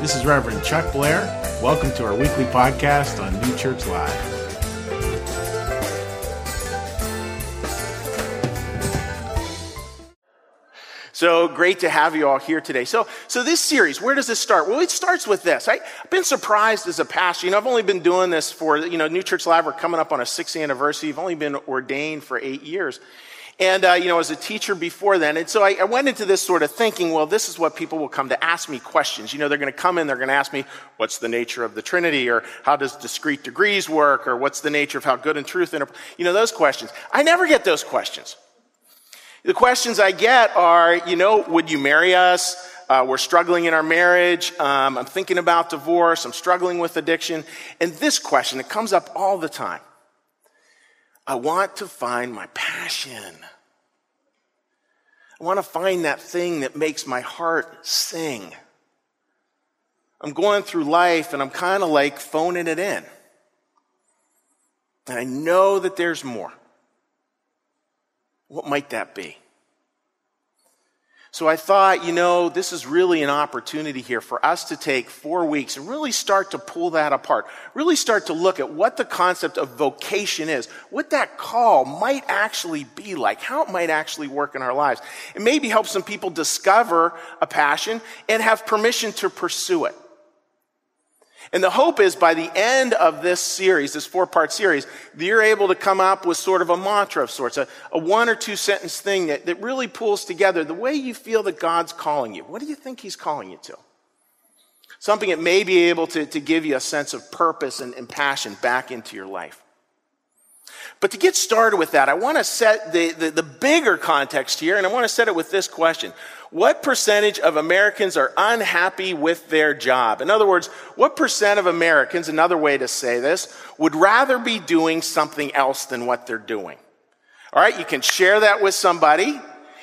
This is Reverend Chuck Blair. Welcome to our weekly podcast on New Church Live. So great to have you all here today. So, so this series, where does this start? Well, it starts with this. I, have been surprised as a pastor. You know, I've only been doing this for, you know, New Church Live. We're coming up on a sixth anniversary. I've only been ordained for eight years. And, uh, you know, as a teacher before then. And so I, I, went into this sort of thinking, well, this is what people will come to ask me questions. You know, they're going to come in, they're going to ask me, what's the nature of the Trinity? Or how does discrete degrees work? Or what's the nature of how good and truth, inter-? you know, those questions. I never get those questions. The questions I get are, you know, would you marry us? Uh, we're struggling in our marriage. Um, I'm thinking about divorce. I'm struggling with addiction. And this question, it comes up all the time. I want to find my passion. I want to find that thing that makes my heart sing. I'm going through life and I'm kind of like phoning it in. And I know that there's more. What might that be? So I thought, you know, this is really an opportunity here for us to take four weeks and really start to pull that apart. Really start to look at what the concept of vocation is, what that call might actually be like, how it might actually work in our lives. And maybe help some people discover a passion and have permission to pursue it. And the hope is by the end of this series, this four part series, you're able to come up with sort of a mantra of sorts, a, a, one or two sentence thing that, that really pulls together the way you feel that God's calling you. What do you think He's calling you to? Something that may be able to, to give you a sense of purpose and, and passion back into your life. But to get started with that, I want to set the, the, the bigger context here, and I want to set it with this question what percentage of Americans are unhappy with their job? In other words, what percent of Americans, another way to say this, would rather be doing something else than what they're doing? All right, you can share that with somebody.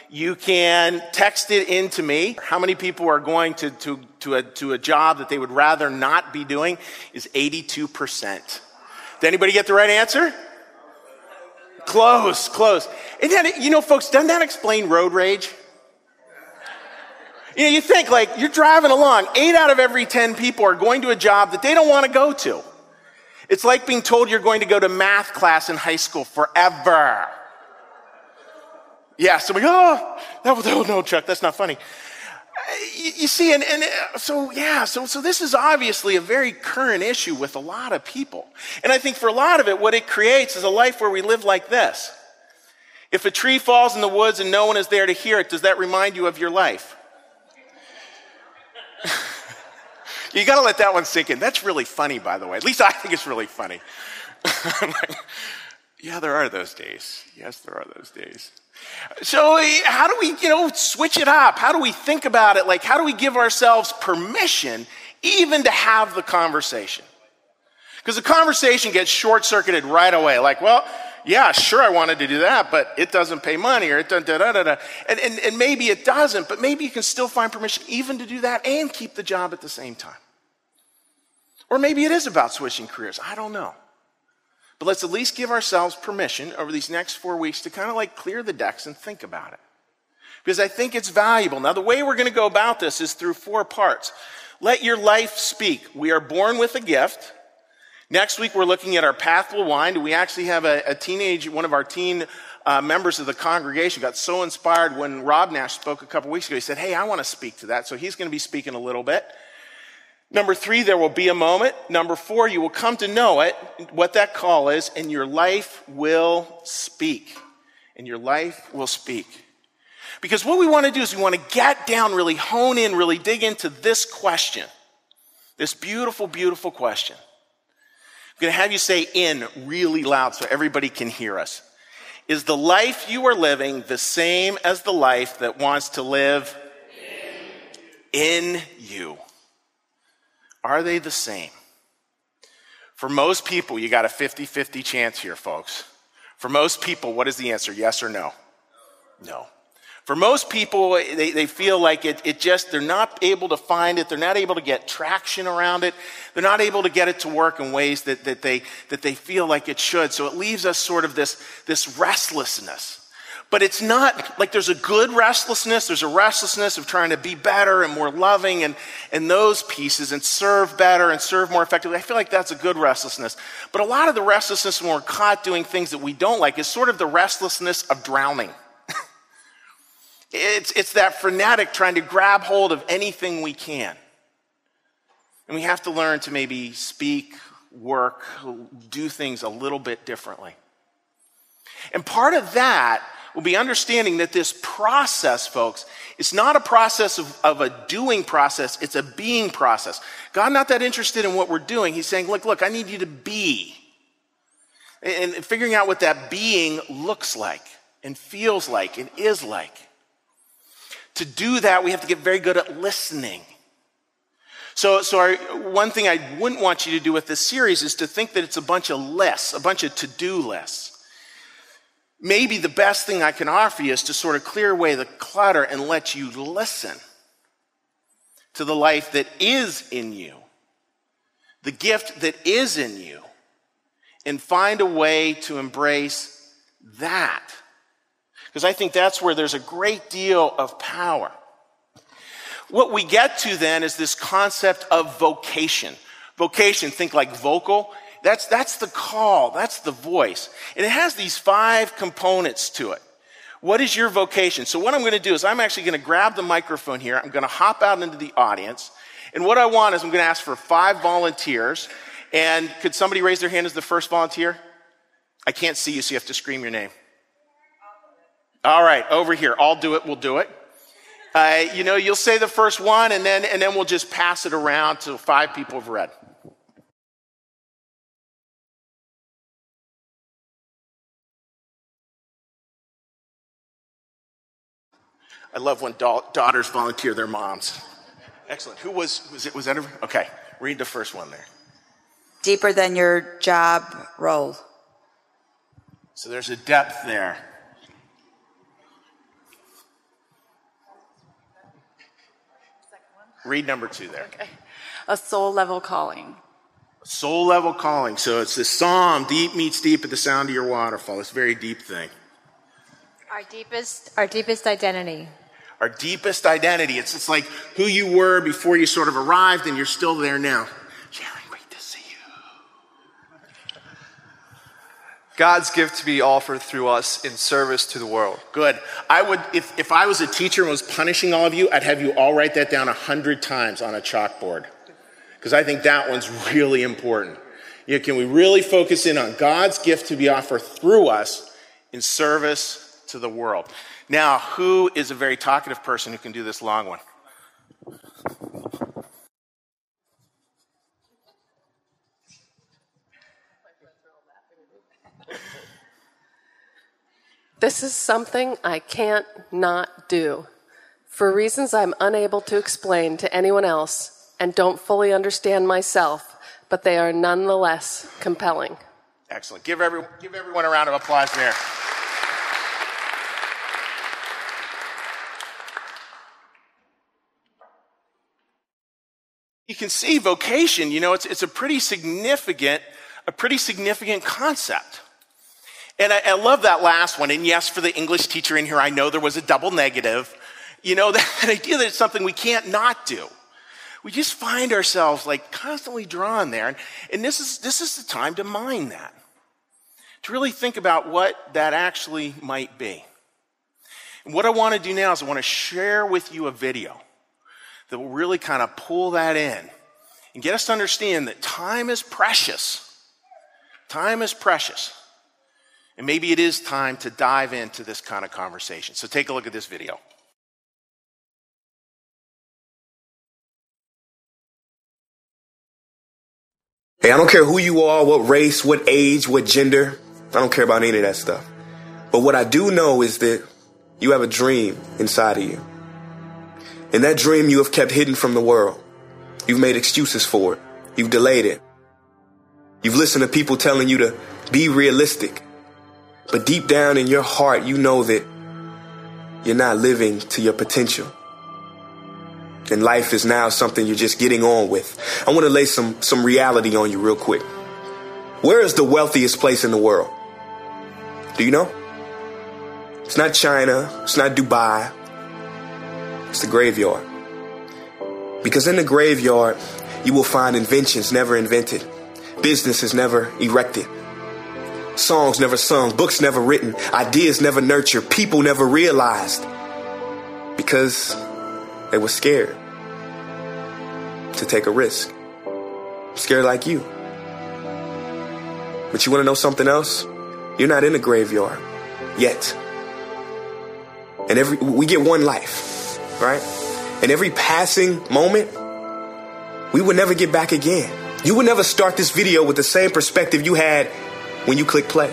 You can text it in to me. How many people are going to, to, to, a, to a job that they would rather not be doing is 82%. Did anybody get the right answer? Close, close. And then, you know, folks, doesn't that explain road rage? You know, you think like you're driving along, eight out of every 10 people are going to a job that they don't want to go to. It's like being told you're going to go to math class in high school forever. Yeah, so we go, oh, that, that, oh, no, Chuck, that's not funny. You, you see, and, and uh, so, yeah, so, so this is obviously a very current issue with a lot of people. And I think for a lot of it, what it creates is a life where we live like this. If a tree falls in the woods and no one is there to hear it, does that remind you of your life? you got to let that one sink in. That's really funny, by the way. At least I think it's really funny. yeah, there are those days. Yes, there are those days. So, eh, how do we, you know, switch it up? How do we think about it? Like, how do we give ourselves permission even to have the conversation? Because the conversation gets short circuited right away. Like, well, yeah, sure, I wanted to do that, but it doesn't pay money, or it da da da da da. And, and, and maybe it doesn't, but maybe you can still find permission even to do that and keep the job at the same time. Or maybe it is about switching careers. I don't know. But let's at least give ourselves permission over these next four weeks to kind of like clear the decks and think about it. Because I think it's valuable. Now, the way we're going to go about this is through four parts. Let your life speak. We are born with a gift. Next week, we're looking at our path will wind. We actually have a, a teenage, one of our teen uh, members of the congregation got so inspired when Rob Nash spoke a couple weeks ago. He said, Hey, I want to speak to that. So he's going to be speaking a little bit. Number three, there will be a moment. Number four, you will come to know it, what that call is, and your life will speak. And your life will speak. Because what we want to do is we want to get down, really hone in, really dig into this question. This beautiful, beautiful question. I'm going to have you say in really loud so everybody can hear us. Is the life you are living the same as the life that wants to live in, in you? Are they the same? For most people, you got a 50 50 chance here, folks. For most people, what is the answer? Yes or no? No. For most people, they, they feel like it, it just, they're not able to find it. They're not able to get traction around it. They're not able to get it to work in ways that, that, they, that they feel like it should. So it leaves us sort of this, this restlessness. But it's not like there's a good restlessness. There's a restlessness of trying to be better and more loving and, and those pieces and serve better and serve more effectively. I feel like that's a good restlessness. But a lot of the restlessness when we're caught doing things that we don't like is sort of the restlessness of drowning. it's, it's that frenetic trying to grab hold of anything we can. And we have to learn to maybe speak, work, do things a little bit differently. And part of that will be understanding that this process, folks, it's not a process of, of, a doing process, it's a being process. God not that interested in what we're doing. He's saying, look, look, I need you to be. And, and figuring out what that being looks like and feels like and is like. To do that, we have to get very good at listening. So, so our, one thing I wouldn't want you to do with this series is to think that it's a bunch of lists, a bunch of to-do lists maybe the best thing I can offer you is to sort of clear away the clutter and let you listen to the life that is in you, the gift that is in you, and find a way to embrace that. Because I think that's where there's a great deal of power. What we get to then is this concept of vocation. Vocation, think like vocal. That's, that's the call. That's the voice. And it has these five components to it. What is your vocation? So what I'm going to do is I'm actually going to grab the microphone here. I'm going to hop out into the audience. And what I want is I'm going to ask for five volunteers. And could somebody raise their hand as the first volunteer? I can't see you, so you have to scream your name. All right, over here. I'll do it. We'll do it. Uh, you know, you'll say the first one, and then and then we'll just pass it around to five people have read. I love when da- daughters volunteer their moms. Excellent. Who was, was it? Was that, okay. Read the first one there. Deeper than your job role. So there's a depth there. Read number two there. Okay. A soul level calling. Soul level calling. So it's the psalm, deep meets deep at the sound of your waterfall. This very deep thing. Our deepest, our deepest identity our deepest identity. It's, it's like who you were before you sort of arrived and you're still there now. Sharon, great to see you. God's gift to be offered through us in service to the world. Good. I would, if, if I was a teacher and was punishing all of you, I'd have you all write that down a hundred times on a chalkboard. Because I think that one's really important. You know, can we really focus in on God's gift to be offered through us in service to the world? Now, who is a very talkative person who can do this long one? This is something I can't not do for reasons I'm unable to explain to anyone else and don't fully understand myself, but they are nonetheless compelling. Excellent. Give, every, give everyone a round of applause there. You can see vocation, you know, it's, it's a pretty significant, a pretty significant concept. And I, I, love that last one. And yes, for the English teacher in here, I know there was a double negative. You know, that, that idea that it's something we can't not do. We just find ourselves like constantly drawn there. And, and this is, this is the time to mine that. To really think about what that actually might be. And what I want to do now is I want to share with you a video that will really kind of pull that in and get us to understand that time is precious. Time is precious. And maybe it is time to dive into this kind of conversation. So take a look at this video. Hey, I don't care who you are, what race, what age, what gender. I don't care about any of that stuff. But what I do know is that you have a dream inside of you. And that dream you have kept hidden from the world. You've made excuses for it. You've delayed it. You've listened to people telling you to be realistic. But deep down in your heart, you know that you're not living to your potential. And life is now something you're just getting on with. I want to lay some, some reality on you real quick. Where is the wealthiest place in the world? Do you know? It's not China. It's not Dubai. It's the graveyard. Because in the graveyard, you will find inventions never invented, businesses never erected, songs never sung, books never written, ideas never nurtured, people never realized. Because they were scared to take a risk. Scared like you. But you want to know something else? You're not in the graveyard yet. And every we get one life, right? And every passing moment, we will never get back again. You will never start this video with the same perspective you had when you click play.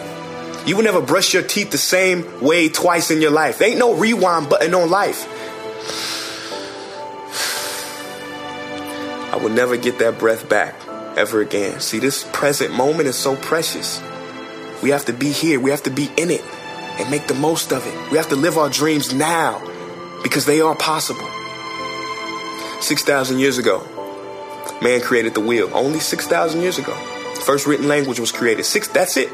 You will never brush your teeth the same way twice in your life. There ain't no rewind button on life. I will never get that breath back ever again. See, this present moment is so precious. We have to be here. We have to be in it and make the most of it. We have to live our dreams now because they are possible. 6,000 years ago, man created the wheel. Only 6,000 years ago. First written language was created. Six, that's it.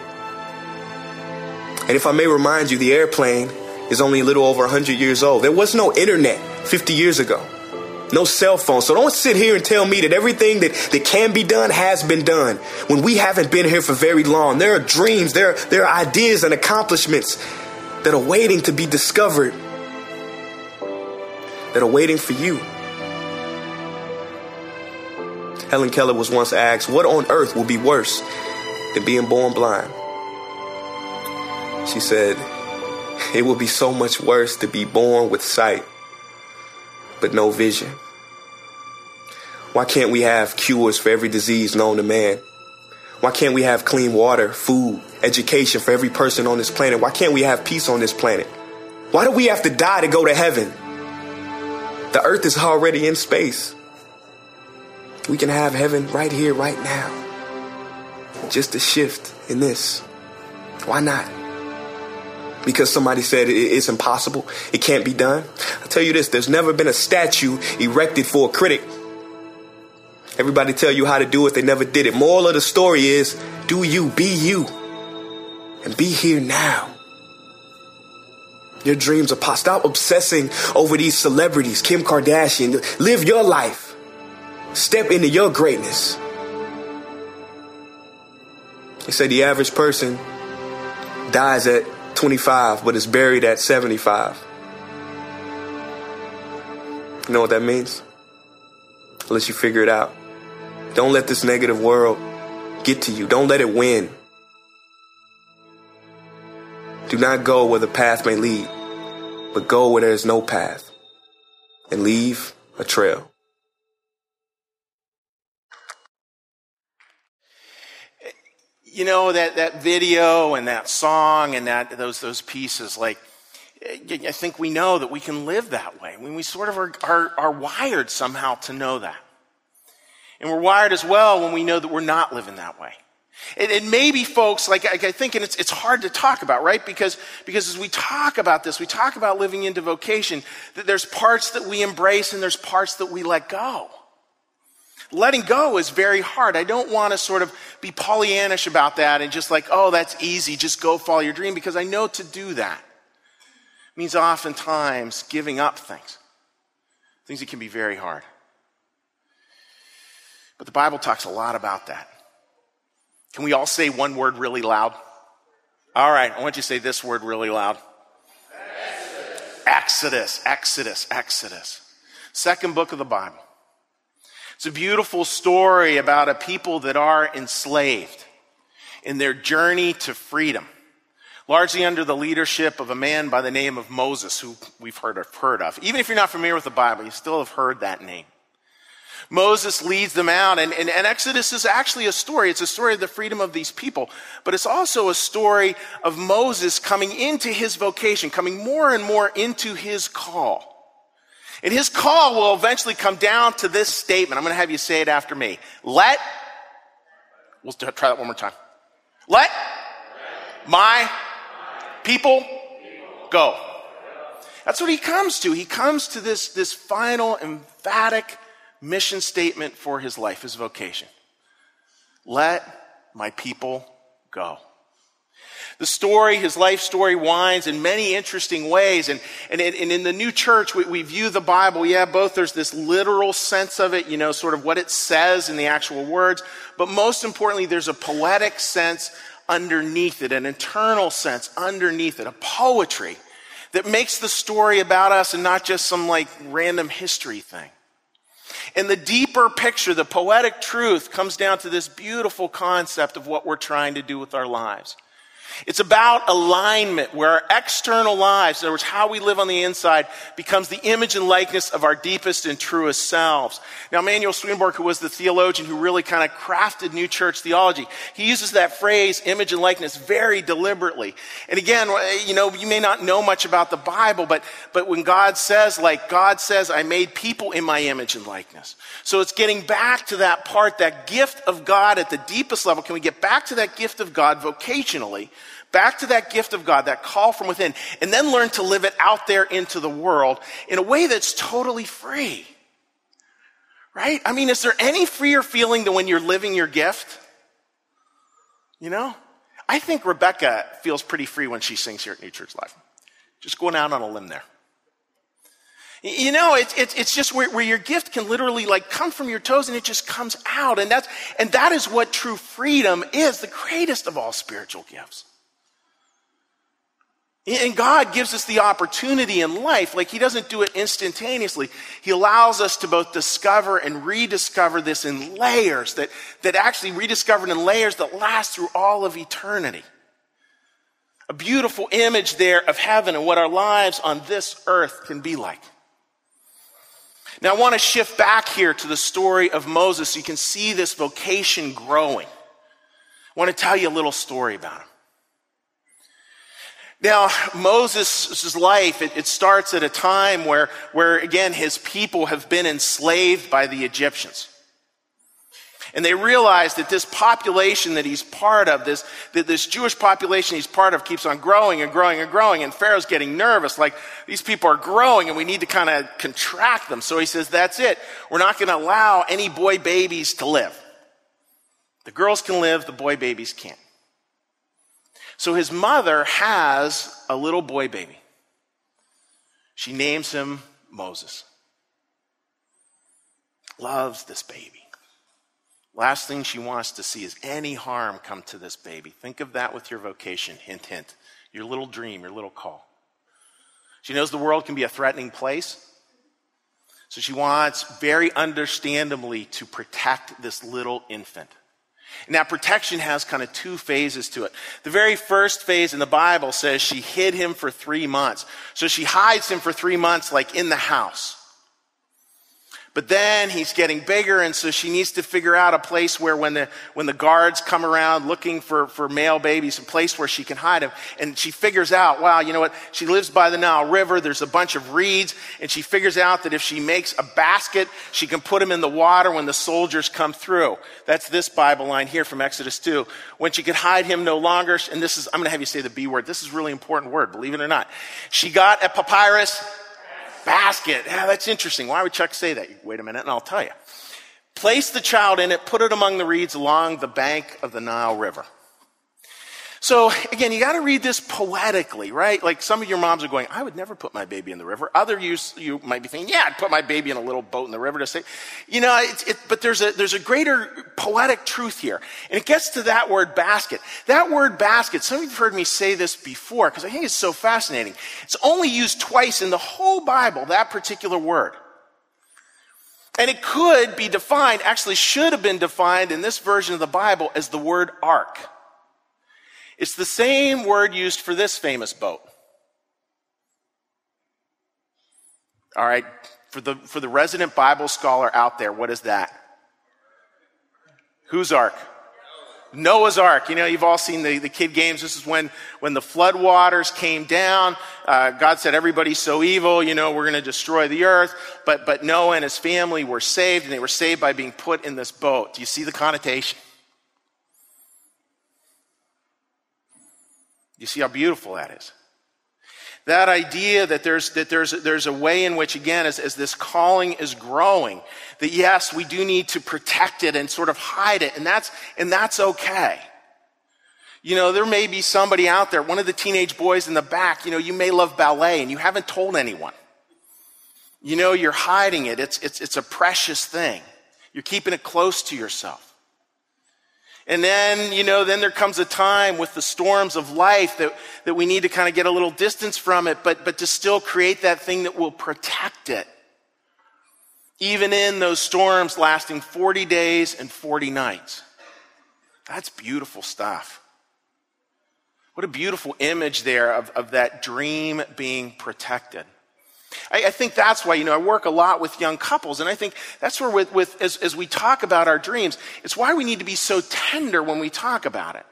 And if I may remind you, the airplane is only a little over 100 years old. There was no internet 50 years ago. No cell phone. So don't sit here and tell me that everything that, that can be done has been done when we haven't been here for very long. There are dreams, there, there are ideas and accomplishments that are waiting to be discovered, that are waiting for you. Helen Keller was once asked, What on earth will be worse than being born blind? She said, It will be so much worse to be born with sight but no vision? Why can't we have cures for every disease known to man? Why can't we have clean water, food, education for every person on this planet? Why can't we have peace on this planet? Why do we have to die to go to heaven? The earth is already in space. We can have heaven right here, right now. Just a shift in this. Why not? because somebody said it's impossible, it can't be done. I'll tell you this there's never been a statue erected for a critic. Everybody tell you how to do it, they never did it. Moral of the story is do you, be you, and be here now. Your dreams are possible. Stop obsessing over these celebrities, Kim Kardashian. Live your life. Step into your greatness. They say the average person dies at 25, but is buried at 75. You know what that means? Unless you figure it out. Don't let this negative world get to you. Don't let it win. Do not go where the path may lead, but go where there is no path and leave a trail. you know that that video and that song and that those those pieces like I think we know that we can live that way. When we sort of are, are, are wired somehow to know that. And we're wired as well when we know that we're not living that way. And, and maybe folks, like I, I think, and it's, it's hard to talk about, right? Because, because as we talk about this, we talk about living into vocation, that there's parts that we embrace and there's parts that we let go. Letting go is very hard. I don't want to sort of be Pollyannish about that and just like, oh, that's easy, just go follow your dream, because I know to do that means oftentimes giving up things, things that can be very hard. But the Bible talks a lot about that. Can we all say one word really loud? All right, I want you to say this word really loud. Exodus, Exodus, Exodus. Second book of the Bible. It's a beautiful story about a people that are enslaved in their journey to freedom, largely under the leadership of a man by the name of Moses, who we've heard of, heard of. Even if you're not familiar with the Bible, you still have heard that name. Moses leads them out, and, and, and, Exodus is actually a story. It's a story of the freedom of these people, but it's also a story of Moses coming into his vocation, coming more and more into his call. And his call will eventually come down to this statement. I'm going to have you say it after me. Let, we'll try that one more time. Let my people go. That's what he comes to. He comes to this, this final emphatic mission statement for his life, his vocation. Let my people go. The story, his life story, winds in many interesting ways. And, and, and in the new church, we, we view the Bible, yeah, both there's this literal sense of it, you know, sort of what it says in the actual words, but most importantly, there's a poetic sense underneath it, an internal sense underneath it, a poetry that makes the story about us and not just some like random history thing. And the deeper picture, the poetic truth, comes down to this beautiful concept of what we're trying to do with our lives. It's about alignment where our external lives, in other words, how we live on the inside, becomes the image and likeness of our deepest and truest selves. Now, Emanuel Swedenborg, who was the theologian who really kind of crafted New Church theology, he uses that phrase, image and likeness, very deliberately. And again, you know, you may not know much about the Bible, but, but when God says, like, God says, I made people in my image and likeness. So it's getting back to that part, that gift of God at the deepest level. Can we get back to that gift of God vocationally? Back to that gift of God, that call from within, and then learn to live it out there into the world in a way that's totally free. Right? I mean, is there any freer feeling than when you're living your gift? You know? I think Rebecca feels pretty free when she sings here at New Church Live. Just going out on a limb there. You know, it's, it's, it's just where, where your gift can literally like come from your toes and it just comes out. And that's, and that is what true freedom is, the greatest of all spiritual gifts. And God gives us the opportunity in life, like He doesn't do it instantaneously. He allows us to both discover and rediscover this in layers that, that actually rediscovered in layers that last through all of eternity. A beautiful image there of heaven and what our lives on this earth can be like. Now, I want to shift back here to the story of Moses so you can see this vocation growing. I want to tell you a little story about him. Now, Moses' life, it, it, starts at a time where, where, again, his people have been enslaved by the Egyptians. And they realize that this population that he's part of, this, that this Jewish population he's part of, keeps on growing and growing and growing. And Pharaoh's getting nervous, like these people are growing and we need to kind of contract them. So he says, That's it. We're not going to allow any boy babies to live. The girls can live, the boy babies can't. So his mother has a little boy baby. She names him Moses. Loves this baby. Last thing she wants to see is any harm come to this baby. Think of that with your vocation. Hint, hint. Your little dream, your little call. She knows the world can be a threatening place. So she wants very understandably to protect this little infant. And that protection has kind of two phases to it. The very first phase in the Bible says she hid him for three months. So she hides him for three months, like in the house. But then he's getting bigger, and so she needs to figure out a place where when the, when the guards come around looking for, for male babies, a place where she can hide them. And she figures out, wow, you know what? She lives by the Nile River. There's a bunch of reeds, and she figures out that if she makes a basket, she can put them in the water when the soldiers come through. That's this Bible line here from Exodus 2. When she could hide him no longer, and this is, I'm going to have you say the B word. This is really important word, believe it or not. She got a papyrus basket. Yeah, that's interesting. Why would Chuck say that? Wait a minute and I'll tell you. Place the child in it, put it among the reeds along the bank of the Nile River. So again, you got to read this poetically, right? Like some of your moms are going, I would never put my baby in the river. Other you, you might be thinking, yeah, I'd put my baby in a little boat in the river to say, you know, it, it, but there's a, there's a greater poetic truth here. And it gets to that word basket. That word basket, some of you have heard me say this before because I think it's so fascinating. It's only used twice in the whole Bible, that particular word. And it could be defined, actually should have been defined in this version of the Bible as the word ark. It's the same word used for this famous boat. All right, for the, for the resident Bible scholar out there, what is that? Whose ark? Noah's Ark. You know, you've all seen the, the kid games. This is when, when the flood waters came down. Uh, God said, everybody's so evil, you know, we're going to destroy the earth. But, but Noah and his family were saved, and they were saved by being put in this boat. Do you see the connotation? You see how beautiful that is? That idea that there's, that there's, there's a way in which, again, as, as this calling is growing, that yes, we do need to protect it and sort of hide it, and that's, and that's okay. You know, there may be somebody out there, one of the teenage boys in the back, you know, you may love ballet and you haven't told anyone. You know, you're hiding it. It's, it's, it's a precious thing. You're keeping it close to yourself. And then, you know, then there comes a time with the storms of life that, that we need to kind of get a little distance from it, but, but to still create that thing that will protect it. Even in those storms lasting 40 days and 40 nights. That's beautiful stuff. What a beautiful image there of, of that dream being protected. I, I, think that's why, you know, I work a lot with young couples, and I think that's where, with, with as, as we talk about our dreams, it's why we need to be so tender when we talk about it.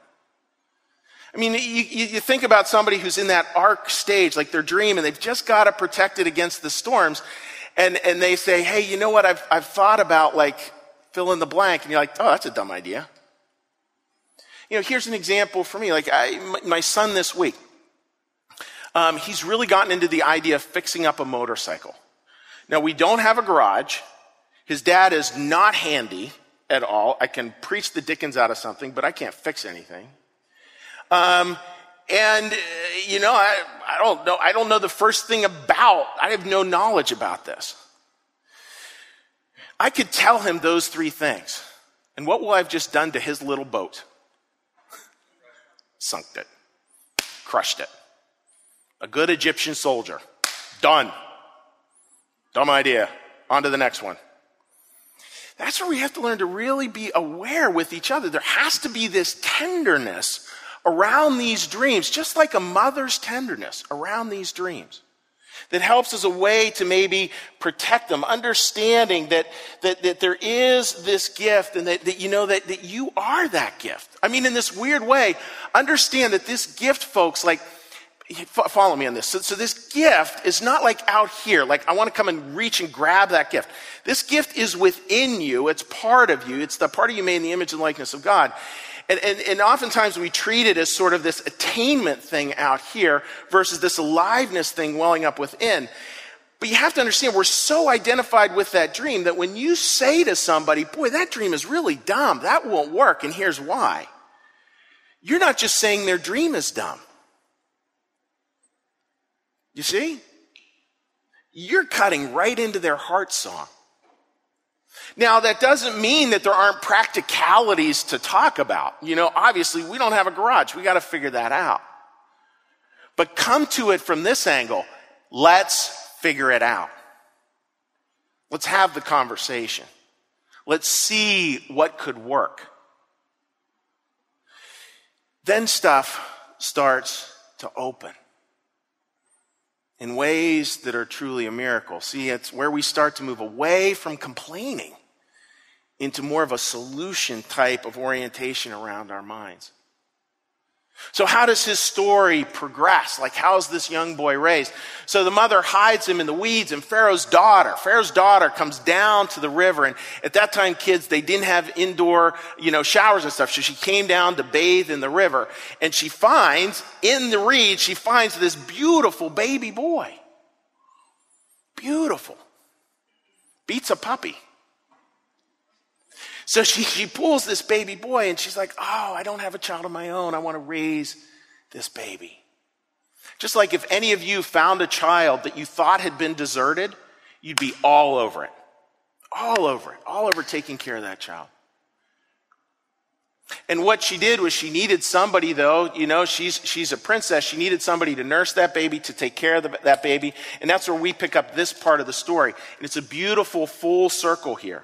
I mean, you, you think about somebody who's in that ark stage, like their dream, and they've just got to protect it against the storms, and, and they say, hey, you know what, I've, I've thought about, like, fill in the blank, and you're like, oh, that's a dumb idea. You know, here's an example for me. Like, I, my son this week, um, he's really gotten into the idea of fixing up a motorcycle. Now, we don't have a garage. His dad is not handy at all. I can preach the dickens out of something, but I can't fix anything. Um, and uh, you know, I, I don't know. I don't know the first thing about. I have no knowledge about this. I could tell him those three things, and what will I have just done to his little boat? Sunk it, crushed it. A good Egyptian soldier. Done. Dumb idea. On to the next one. That's where we have to learn to really be aware with each other. There has to be this tenderness around these dreams, just like a mother's tenderness around these dreams that helps as a way to maybe protect them, understanding that, that, that there is this gift and that, that you know that, that you are that gift. I mean, in this weird way, understand that this gift, folks, like follow me on this. So, so, this gift is not like out here, like I want to come and reach and grab that gift. This gift is within you. It's part of you. It's the part of you made in the image and likeness of God. And, and, and oftentimes we treat it as sort of this attainment thing out here versus this aliveness thing welling up within. But you have to understand, we're so identified with that dream that when you say to somebody, boy, that dream is really dumb, that won't work, and here's why. You're not just saying their dream is dumb. You see? You're cutting right into their heart song. Now, that doesn't mean that there aren't practicalities to talk about. You know, obviously, we don't have a garage. We got to figure that out. But come to it from this angle. Let's figure it out. Let's have the conversation. Let's see what could work. Then stuff starts to open in ways that are truly a miracle. See, it's where we start to move away from complaining into more of a solution type of orientation around our minds. So, how does his story progress? Like, how's this young boy raised? So, the mother hides him in the weeds, and Pharaoh's daughter, Pharaoh's daughter comes down to the river. And at that time, kids, they didn't have indoor, you know, showers and stuff. So, she came down to bathe in the river. And she finds, in the reeds, she finds this beautiful baby boy. Beautiful. Beats a puppy. So she, she pulls this baby boy and she's like, Oh, I don't have a child of my own. I want to raise this baby. Just like if any of you found a child that you thought had been deserted, you'd be all over it. All over it. All over taking care of that child. And what she did was she needed somebody, though, you know, she's, she's a princess. She needed somebody to nurse that baby, to take care of the, that baby. And that's where we pick up this part of the story. And it's a beautiful full circle here.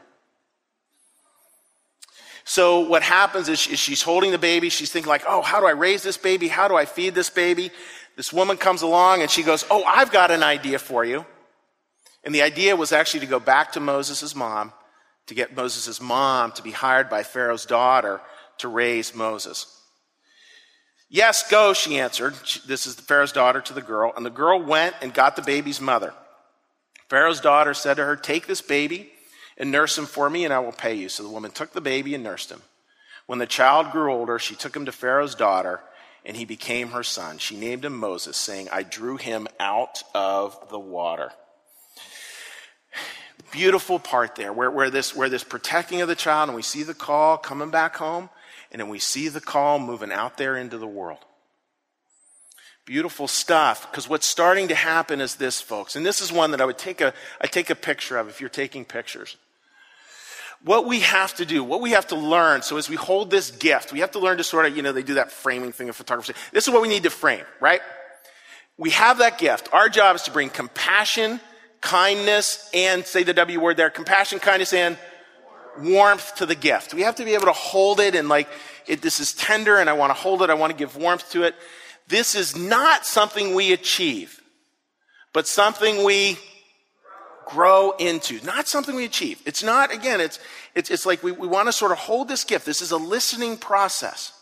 So what happens is, she's holding the baby. She's thinking like, oh, how do I raise this baby? How do I feed this baby? This woman comes along and she goes, oh, I've got an idea for you. And the idea was actually to go back to Moses' mom, to get Moses' mom to be hired by Pharaoh's daughter to raise Moses. Yes, go, she answered. This is the Pharaoh's daughter to the girl. And the girl went and got the baby's mother. Pharaoh's daughter said to her, Take this baby and nurse him for me, and I will pay you. So the woman took the baby and nursed him. When the child grew older, she took him to Pharaoh's daughter, and he became her son. She named him Moses, saying, I drew him out of the water. beautiful part there where, where, this, where this protecting of the child, and we see the call coming back home, and then we see the call moving out there into the world. Beautiful stuff. Because what's starting to happen is this, folks, and this is one that I would take a, I take a picture of if you're taking pictures. What we have to do, what we have to learn, so as we hold this gift, we have to learn to sort of, you know, they do that framing thing of photography. This is what we need to frame, right? We have that gift. Our job is to bring compassion, kindness, and say the W word there, compassion, kindness, and warmth to the gift. We have to be able to hold it and like, it, this is tender and I want to hold it. I want to give warmth to it. This is not something we achieve, but something we grow into. Not something we achieve. It's not, again, it's, it's, it's like we, we want to sort of hold this gift. This is a listening process.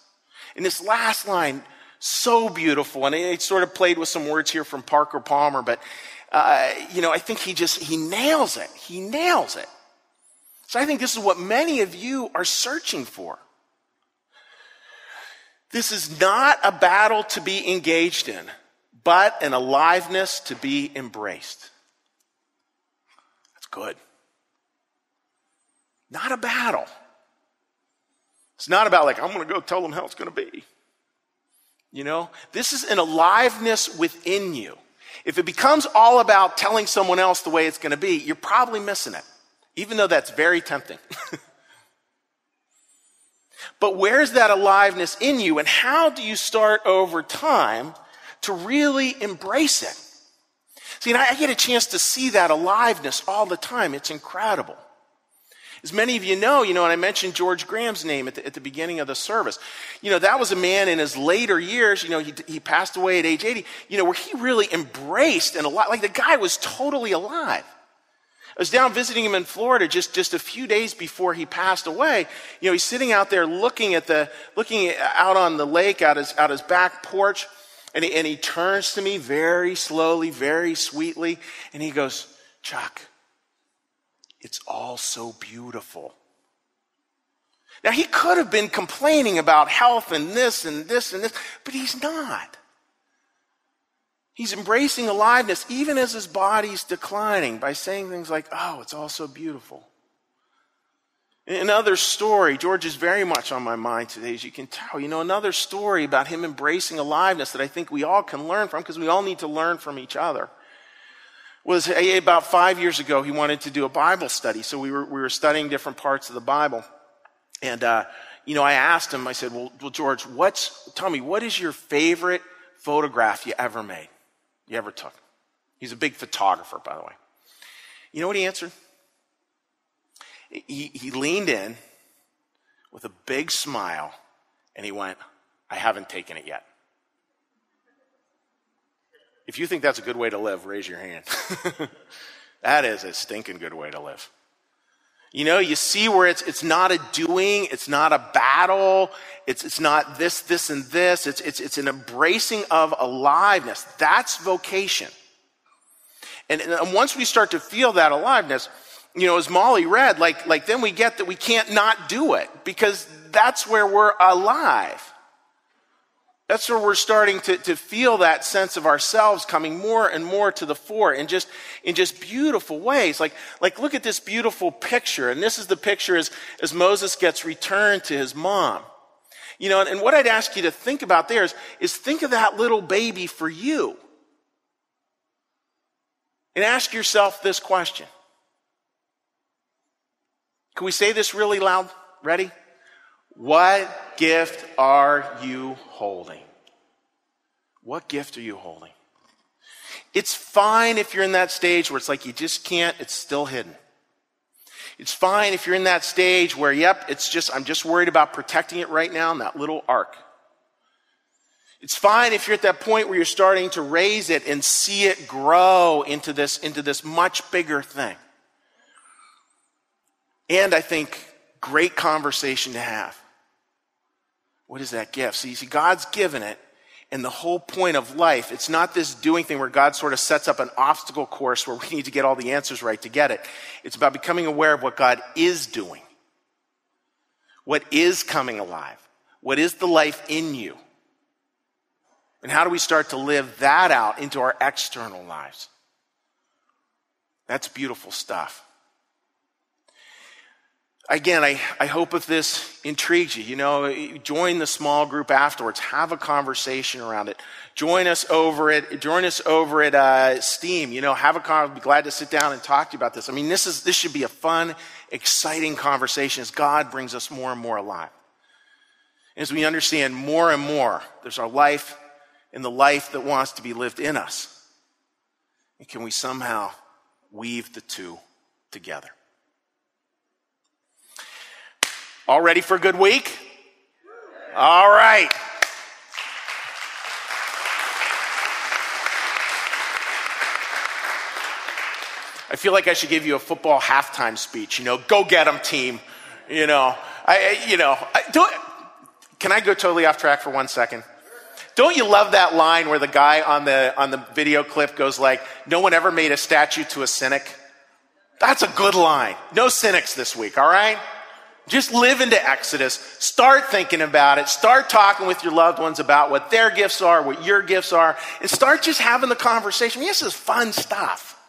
And this last line, so beautiful. And it sort of played with some words here from Parker Palmer, but, uh, you know, I think he just, he nails it. He nails it. So I think this is what many of you are searching for. This is not a battle to be engaged in, but an aliveness to be embraced. That's good. Not a battle. It's not about like, I'm going to go tell them how it's going to be. You know, this is an aliveness within you. If it becomes all about telling someone else the way it's going to be, you're probably missing it even though that's very tempting. but where's that aliveness in you, and how do you start over time to really embrace it? See, I get a chance to see that aliveness all the time. It's incredible. As many of you know, you know, and I mentioned George Graham's name at the, at the beginning of the service. You know, that was a man in his later years, you know, he, he passed away at age 80, you know, where he really embraced and a lot, like the guy was totally alive. I was down visiting him in Florida just, just a few days before he passed away. You know, he's sitting out there looking at the, looking out on the lake out his, out his back porch. And he, and he turns to me very slowly, very sweetly. And he goes, Chuck, it's all so beautiful. Now, he could have been complaining about health and this and this and this, but he's not. He's embracing aliveness even as his body's declining by saying things like, Oh, it's all so beautiful. Another story, George is very much on my mind today, as you can tell. You know, another story about him embracing aliveness that I think we all can learn from because we all need to learn from each other. Was about five years ago, he wanted to do a Bible study. So we were, we were studying different parts of the Bible. And, uh, you know, I asked him, I said, well, well, George, what's, tell me, what is your favorite photograph you ever made? You ever took. He's a big photographer, by the way. You know what he answered? He, he leaned in with a big smile and he went, I haven't taken it yet. If you think that's a good way to live, raise your hand. that is a stinking good way to live. You know, you see where it's, it's not a doing, it's not a battle, it's, it's not this, this, and this. It's, it's, it's an embracing of aliveness. That's vocation. And, and once we start to feel that aliveness, you know, as Molly read, like, like then we get that we can't not do it because that's where we're alive. That's where we're starting to, to feel that sense of ourselves coming more and more to the fore in just, in just beautiful ways. Like, like look at this beautiful picture. And this is the picture as, as Moses gets returned to his mom. You know, and, and what I'd ask you to think about there is, is think of that little baby for you. And ask yourself this question. Can we say this really loud? Ready? What gift are you holding? What gift are you holding? It's fine if you're in that stage where it's like you just can't, it's still hidden. It's fine if you're in that stage where, yep, it's just, I'm just worried about protecting it right now in that little ark. It's fine if you're at that point where you're starting to raise it and see it grow into this, into this much bigger thing. And I think great conversation to have. What is that gift? So you see, God's given it. And the whole point of life, it's not this doing thing where God sort of sets up an obstacle course where we need to get all the answers right to get it. It's about becoming aware of what God is doing. What is coming alive? What is the life in you? And how do we start to live that out into our external lives? That's beautiful stuff. Again, I, I hope if this intrigues you, you know, join the small group afterwards. Have a conversation around it. Join us over at, join us over at uh, Steam. You know, have a con. Be glad to sit down and talk to you about this. I mean, this is this should be a fun, exciting conversation as God brings us more and more alive. As we understand more and more, there's our life and the life that wants to be lived in us. And can we somehow weave the two together? All ready for a good week? All right. I feel like I should give you a football halftime speech. You know, go get them, team. You know, I, you know, I, can I go totally off track for one second? Don't you love that line where the guy on the on the video clip goes like, "No one ever made a statue to a cynic." That's a good line. No cynics this week, all right? Just live into Exodus. Start thinking about it. Start talking with your loved ones about what their gifts are, what your gifts are, and start just having the conversation. I mean, this is fun stuff.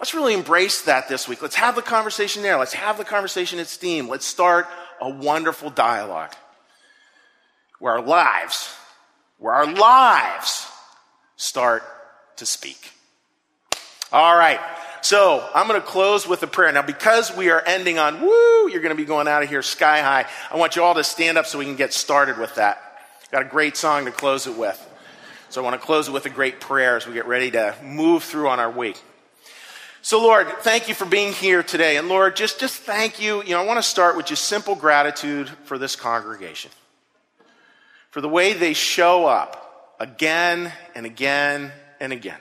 Let's really embrace that this week. Let's have the conversation there. Let's have the conversation at Steam. Let's start a wonderful dialogue where our lives, where our lives start to speak. All right. So I'm going to close with a prayer. Now, because we are ending on woo, you're going to be going out of here sky high. I want you all to stand up so we can get started with that. Got a great song to close it with. So I want to close it with a great prayer as we get ready to move through on our week. So, Lord, thank you for being here today. And Lord, just, just thank you. You know, I want to start with just simple gratitude for this congregation, for the way they show up again and again and again.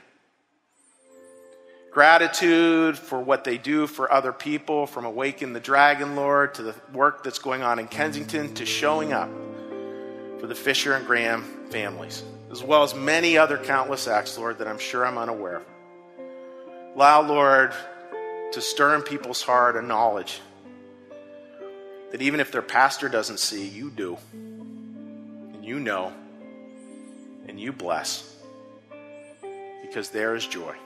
Gratitude for what they do for other people, from Awaken the Dragon, Lord, to the work that's going on in Kensington, to showing up for the Fisher and Graham families, as well as many other countless acts, Lord, that I'm sure I'm unaware of. Allow, Lord, to stir in people's heart a knowledge that even if their pastor doesn't see, you do. And you know. And you bless. Because there is joy.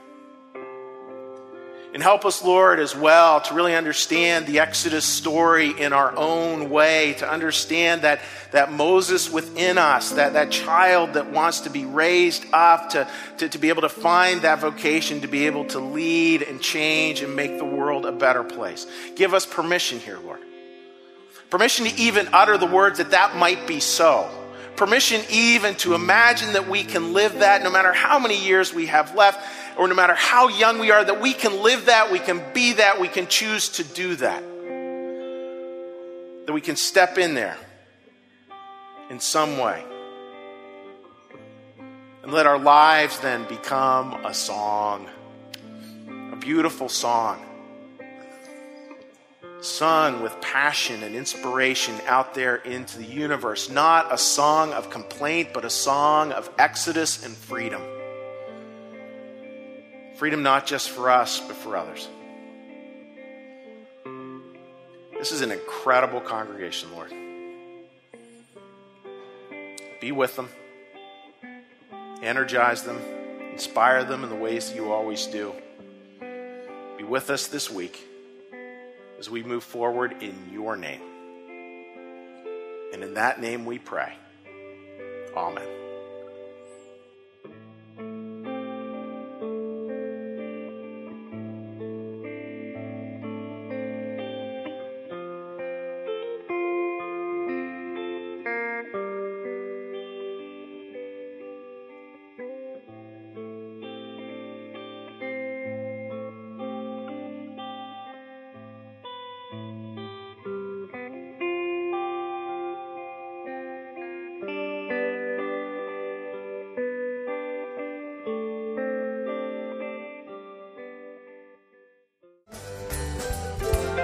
And help us, Lord, as well to really understand the Exodus story in our own way, to understand that, that Moses within us, that, that child that wants to be raised up, to, to, to be able to find that vocation, to be able to lead and change and make the world a better place. Give us permission here, Lord. Permission to even utter the words that that might be so permission even to imagine that we can live that no matter how many years we have left or no matter how young we are, that we can live that, we can be that, we can choose to do that. That we can step in there in some way. And let our lives then become a song, a beautiful song, sung with passion and inspiration out there into the universe. Not a song of complaint, but a song of exodus and freedom. Freedom not just for us, but for others. This is an incredible congregation, Lord. Be with them, energize them, inspire them in the ways that you always do. Be with us this week as we move forward in your name. And in that name we pray. Amen.